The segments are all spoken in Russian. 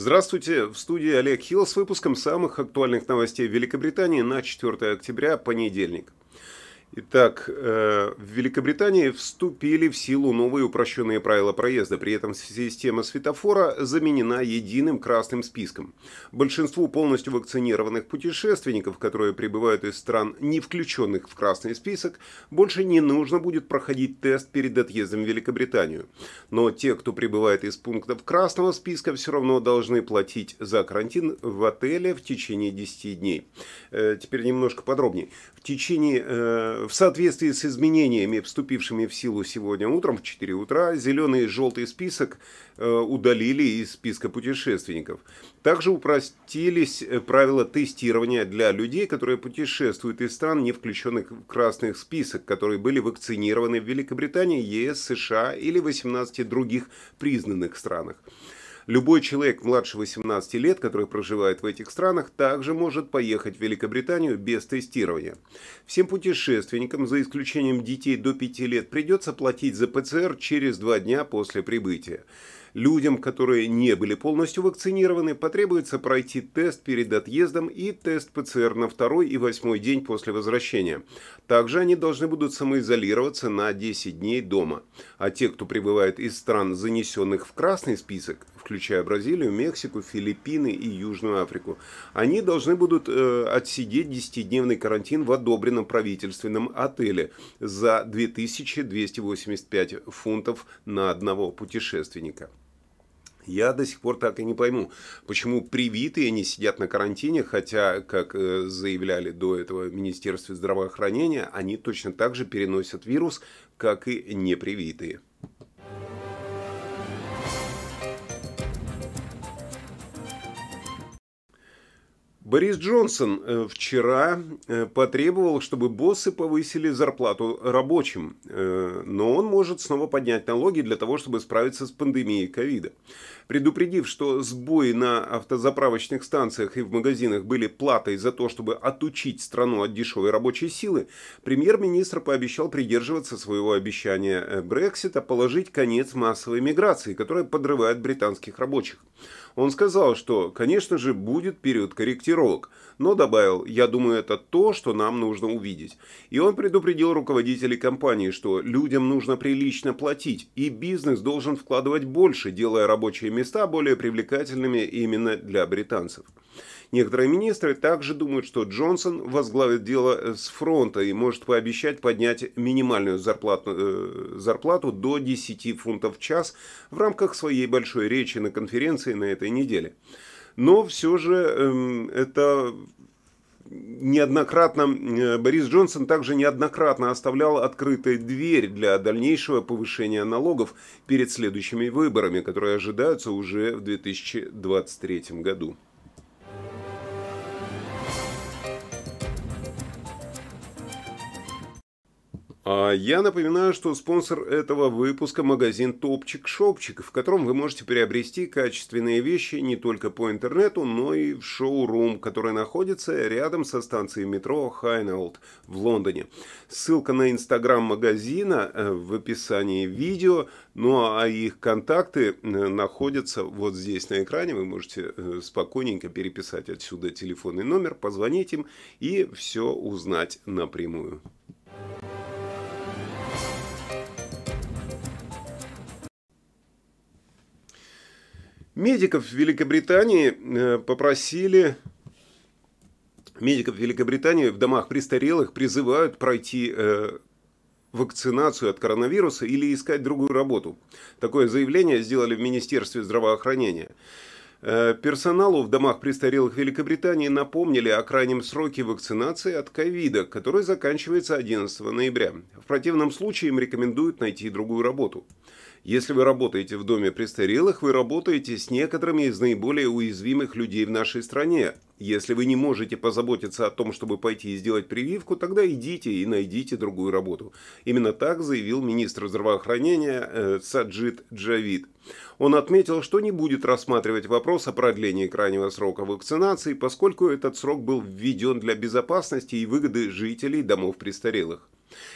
Здравствуйте, в студии Олег Хилл с выпуском самых актуальных новостей Великобритании на 4 октября, понедельник. Итак, э, в Великобритании вступили в силу новые упрощенные правила проезда. При этом система светофора заменена единым красным списком. Большинству полностью вакцинированных путешественников, которые прибывают из стран, не включенных в красный список, больше не нужно будет проходить тест перед отъездом в Великобританию. Но те, кто прибывает из пунктов красного списка, все равно должны платить за карантин в отеле в течение 10 дней. Э, теперь немножко подробнее. В течение э, в соответствии с изменениями, вступившими в силу сегодня утром в 4 утра, зеленый и желтый список э, удалили из списка путешественников. Также упростились э, правила тестирования для людей, которые путешествуют из стран, не включенных в красный список, которые были вакцинированы в Великобритании, ЕС, США или 18 других признанных странах. Любой человек младше 18 лет, который проживает в этих странах, также может поехать в Великобританию без тестирования. Всем путешественникам, за исключением детей до 5 лет, придется платить за ПЦР через 2 дня после прибытия. Людям, которые не были полностью вакцинированы, потребуется пройти тест перед отъездом и тест ПЦР на второй и восьмой день после возвращения. Также они должны будут самоизолироваться на 10 дней дома. А те, кто прибывает из стран, занесенных в красный список, включая Бразилию, Мексику, Филиппины и Южную Африку, они должны будут э, отсидеть 10-дневный карантин в одобренном правительственном отеле за 2285 фунтов на одного путешественника. Я до сих пор так и не пойму, почему привитые не сидят на карантине, хотя, как э, заявляли до этого в Министерстве здравоохранения, они точно так же переносят вирус, как и непривитые. Борис Джонсон э, вчера э, потребовал, чтобы боссы повысили зарплату рабочим, э, но он может снова поднять налоги для того, чтобы справиться с пандемией ковида. Предупредив, что сбои на автозаправочных станциях и в магазинах были платой за то, чтобы отучить страну от дешевой рабочей силы, премьер-министр пообещал придерживаться своего обещания Брексита положить конец массовой миграции, которая подрывает британских рабочих. Он сказал, что, конечно же, будет период корректировок, но добавил, я думаю, это то, что нам нужно увидеть. И он предупредил руководителей компании, что людям нужно прилично платить, и бизнес должен вкладывать больше, делая рабочие места более привлекательными именно для британцев. Некоторые министры также думают, что Джонсон возглавит дело с фронта и может пообещать поднять минимальную зарплату, э, зарплату до 10 фунтов в час в рамках своей большой речи на конференции на этой неделе. Но все же э, это неоднократно э, Борис Джонсон также неоднократно оставлял открытой дверь для дальнейшего повышения налогов перед следующими выборами, которые ожидаются уже в 2023 году. Я напоминаю, что спонсор этого выпуска – магазин Топчик Шопчик, в котором вы можете приобрести качественные вещи не только по интернету, но и в шоу-рум, который находится рядом со станцией метро Хайнолд в Лондоне. Ссылка на инстаграм магазина э, в описании видео, ну а их контакты э, находятся вот здесь на экране. Вы можете э, спокойненько переписать отсюда телефонный номер, позвонить им и все узнать напрямую. Медиков в Великобритании э, попросили медиков Великобритании в домах престарелых призывают пройти э, вакцинацию от коронавируса или искать другую работу. Такое заявление сделали в Министерстве здравоохранения. Э, персоналу в домах престарелых Великобритании напомнили о крайнем сроке вакцинации от ковида, который заканчивается 11 ноября. В противном случае им рекомендуют найти другую работу. Если вы работаете в доме престарелых, вы работаете с некоторыми из наиболее уязвимых людей в нашей стране. Если вы не можете позаботиться о том, чтобы пойти и сделать прививку, тогда идите и найдите другую работу. Именно так заявил министр здравоохранения э, Саджид Джавид. Он отметил, что не будет рассматривать вопрос о продлении крайнего срока вакцинации, поскольку этот срок был введен для безопасности и выгоды жителей домов престарелых.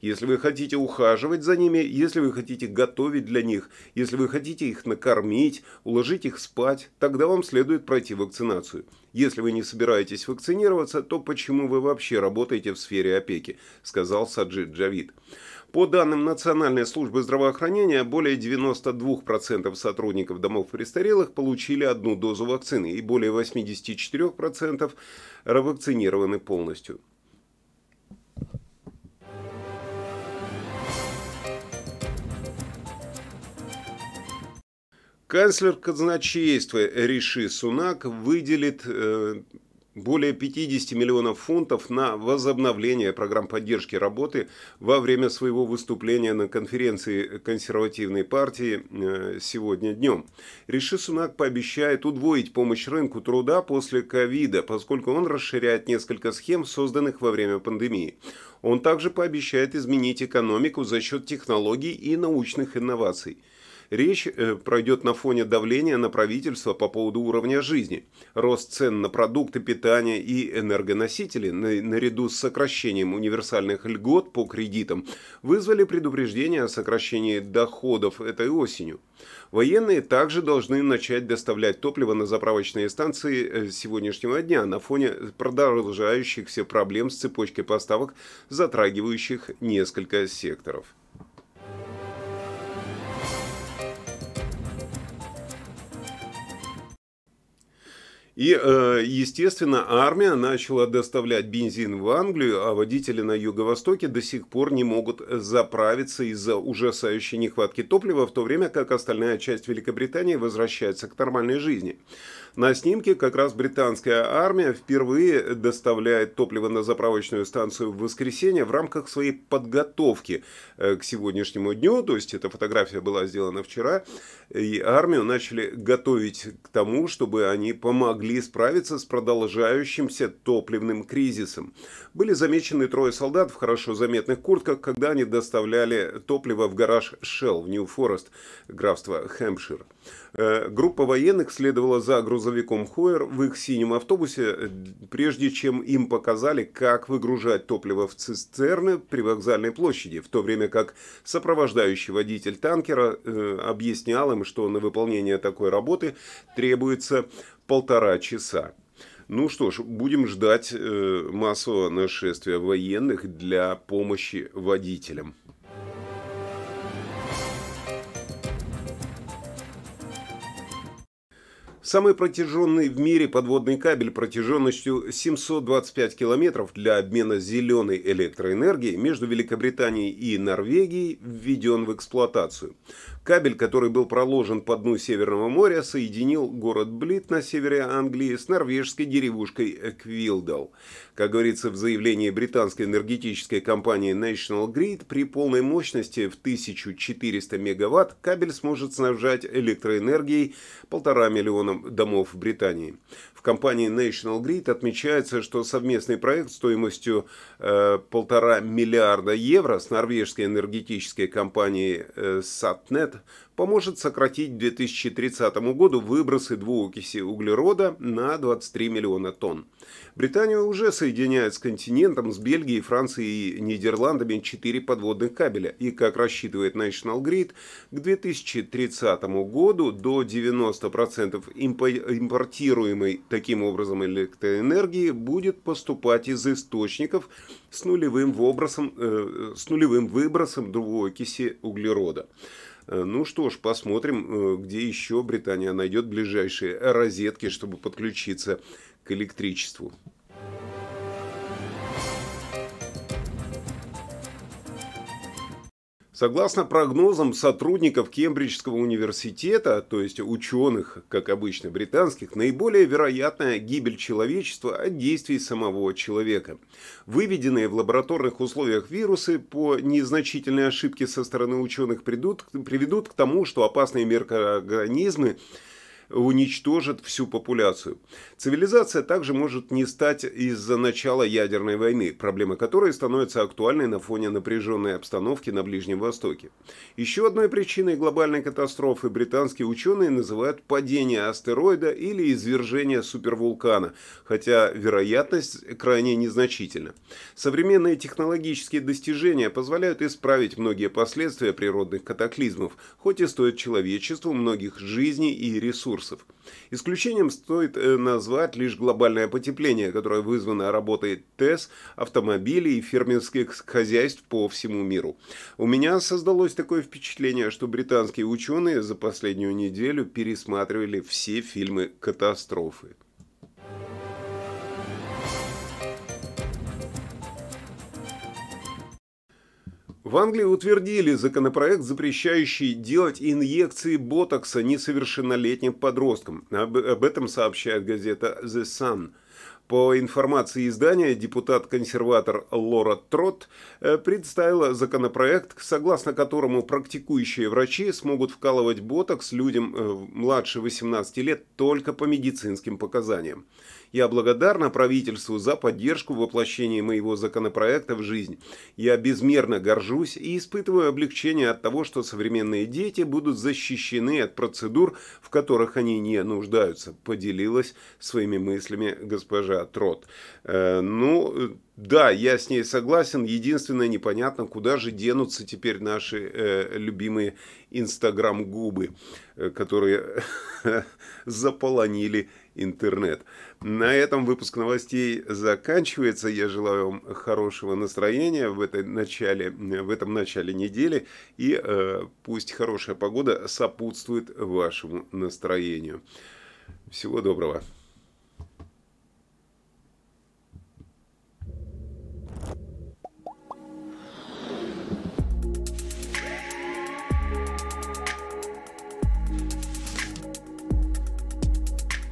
Если вы хотите ухаживать за ними, если вы хотите готовить для них, если вы хотите их накормить, уложить их спать, тогда вам следует пройти вакцинацию. Если вы не собираетесь вакцинироваться, то почему вы вообще работаете в сфере опеки, сказал Саджид Джавид. По данным Национальной службы здравоохранения, более 92% сотрудников домов престарелых получили одну дозу вакцины и более 84% вакцинированы полностью. Канцлер казначейства Риши Сунак выделит э, более 50 миллионов фунтов на возобновление программ поддержки работы во время своего выступления на конференции консервативной партии э, сегодня днем. Риши Сунак пообещает удвоить помощь рынку труда после ковида, поскольку он расширяет несколько схем, созданных во время пандемии. Он также пообещает изменить экономику за счет технологий и научных инноваций. Речь э, пройдет на фоне давления на правительство по поводу уровня жизни. Рост цен на продукты питания и энергоносители наряду с сокращением универсальных льгот по кредитам вызвали предупреждение о сокращении доходов этой осенью. Военные также должны начать доставлять топливо на заправочные станции э, сегодняшнего дня на фоне продолжающихся проблем с цепочкой поставок, затрагивающих несколько секторов. И, э, естественно, армия начала доставлять бензин в Англию, а водители на юго-востоке до сих пор не могут заправиться из-за ужасающей нехватки топлива, в то время как остальная часть Великобритании возвращается к нормальной жизни. На снимке как раз британская армия впервые доставляет топливо на заправочную станцию в воскресенье в рамках своей подготовки э, к сегодняшнему дню. То есть эта фотография была сделана вчера. И армию начали готовить к тому, чтобы они помогли справиться с продолжающимся топливным кризисом. Были замечены трое солдат в хорошо заметных куртках, когда они доставляли топливо в гараж Shell в Нью-Форест, графство Хэмпшир. Э, группа военных следовала за грузовиком Хойер в их синем автобусе, прежде чем им показали, как выгружать топливо в цистерны при вокзальной площади, в то время как сопровождающий водитель танкера э, объяснял им, что на выполнение такой работы требуется полтора часа. Ну что ж, будем ждать э, массового нашествия военных для помощи водителям. Самый протяженный в мире подводный кабель протяженностью 725 километров для обмена зеленой электроэнергией между Великобританией и Норвегией введен в эксплуатацию. Кабель, который был проложен по дну Северного моря, соединил город Блит на севере Англии с норвежской деревушкой Эквилдал. Как говорится в заявлении британской энергетической компании National Grid, при полной мощности в 1400 мегаватт кабель сможет снабжать электроэнергией полтора миллиона домов в Британии компании National Grid отмечается, что совместный проект стоимостью э, полтора миллиарда евро с норвежской энергетической компанией э, Satnet поможет сократить к 2030 году выбросы двуокиси углерода на 23 миллиона тонн. Британию уже соединяет с континентом, с Бельгией, Францией и Нидерландами четыре подводных кабеля. И, как рассчитывает National Grid, к 2030 году до 90% импортируемой таким образом электроэнергии будет поступать из источников с нулевым, выбросом, э, с нулевым выбросом двуокиси углерода. Э, ну что ж, посмотрим, э, где еще Британия найдет ближайшие розетки, чтобы подключиться к электричеству. Согласно прогнозам сотрудников Кембриджского университета, то есть ученых, как обычно британских, наиболее вероятная гибель человечества от действий самого человека. Выведенные в лабораторных условиях вирусы по незначительной ошибке со стороны ученых придут, приведут к тому, что опасные микроорганизмы уничтожит всю популяцию. Цивилизация также может не стать из-за начала ядерной войны, проблема которой становится актуальной на фоне напряженной обстановки на Ближнем Востоке. Еще одной причиной глобальной катастрофы британские ученые называют падение астероида или извержение супервулкана, хотя вероятность крайне незначительна. Современные технологические достижения позволяют исправить многие последствия природных катаклизмов, хоть и стоят человечеству многих жизней и ресурсов. Исключением стоит э, назвать лишь глобальное потепление, которое вызвано работой ТЭС, автомобилей и фермерских хозяйств по всему миру. У меня создалось такое впечатление, что британские ученые за последнюю неделю пересматривали все фильмы катастрофы. В Англии утвердили законопроект, запрещающий делать инъекции ботокса несовершеннолетним подросткам. Об, об этом сообщает газета The Sun. По информации издания, депутат-консерватор Лора Трот э, представила законопроект, согласно которому практикующие врачи смогут вкалывать ботокс людям э, младше 18 лет только по медицинским показаниям. Я благодарна правительству за поддержку в воплощении моего законопроекта в жизнь. Я безмерно горжусь и испытываю облегчение от того, что современные дети будут защищены от процедур, в которых они не нуждаются, поделилась своими мыслями госпожа Трот. Э, ну, да, я с ней согласен. Единственное, непонятно, куда же денутся теперь наши э, любимые инстаграм-губы, э, которые заполонили интернет. На этом выпуск новостей заканчивается. Я желаю вам хорошего настроения в, этой начале, в этом начале недели. И э, пусть хорошая погода сопутствует вашему настроению. Всего доброго.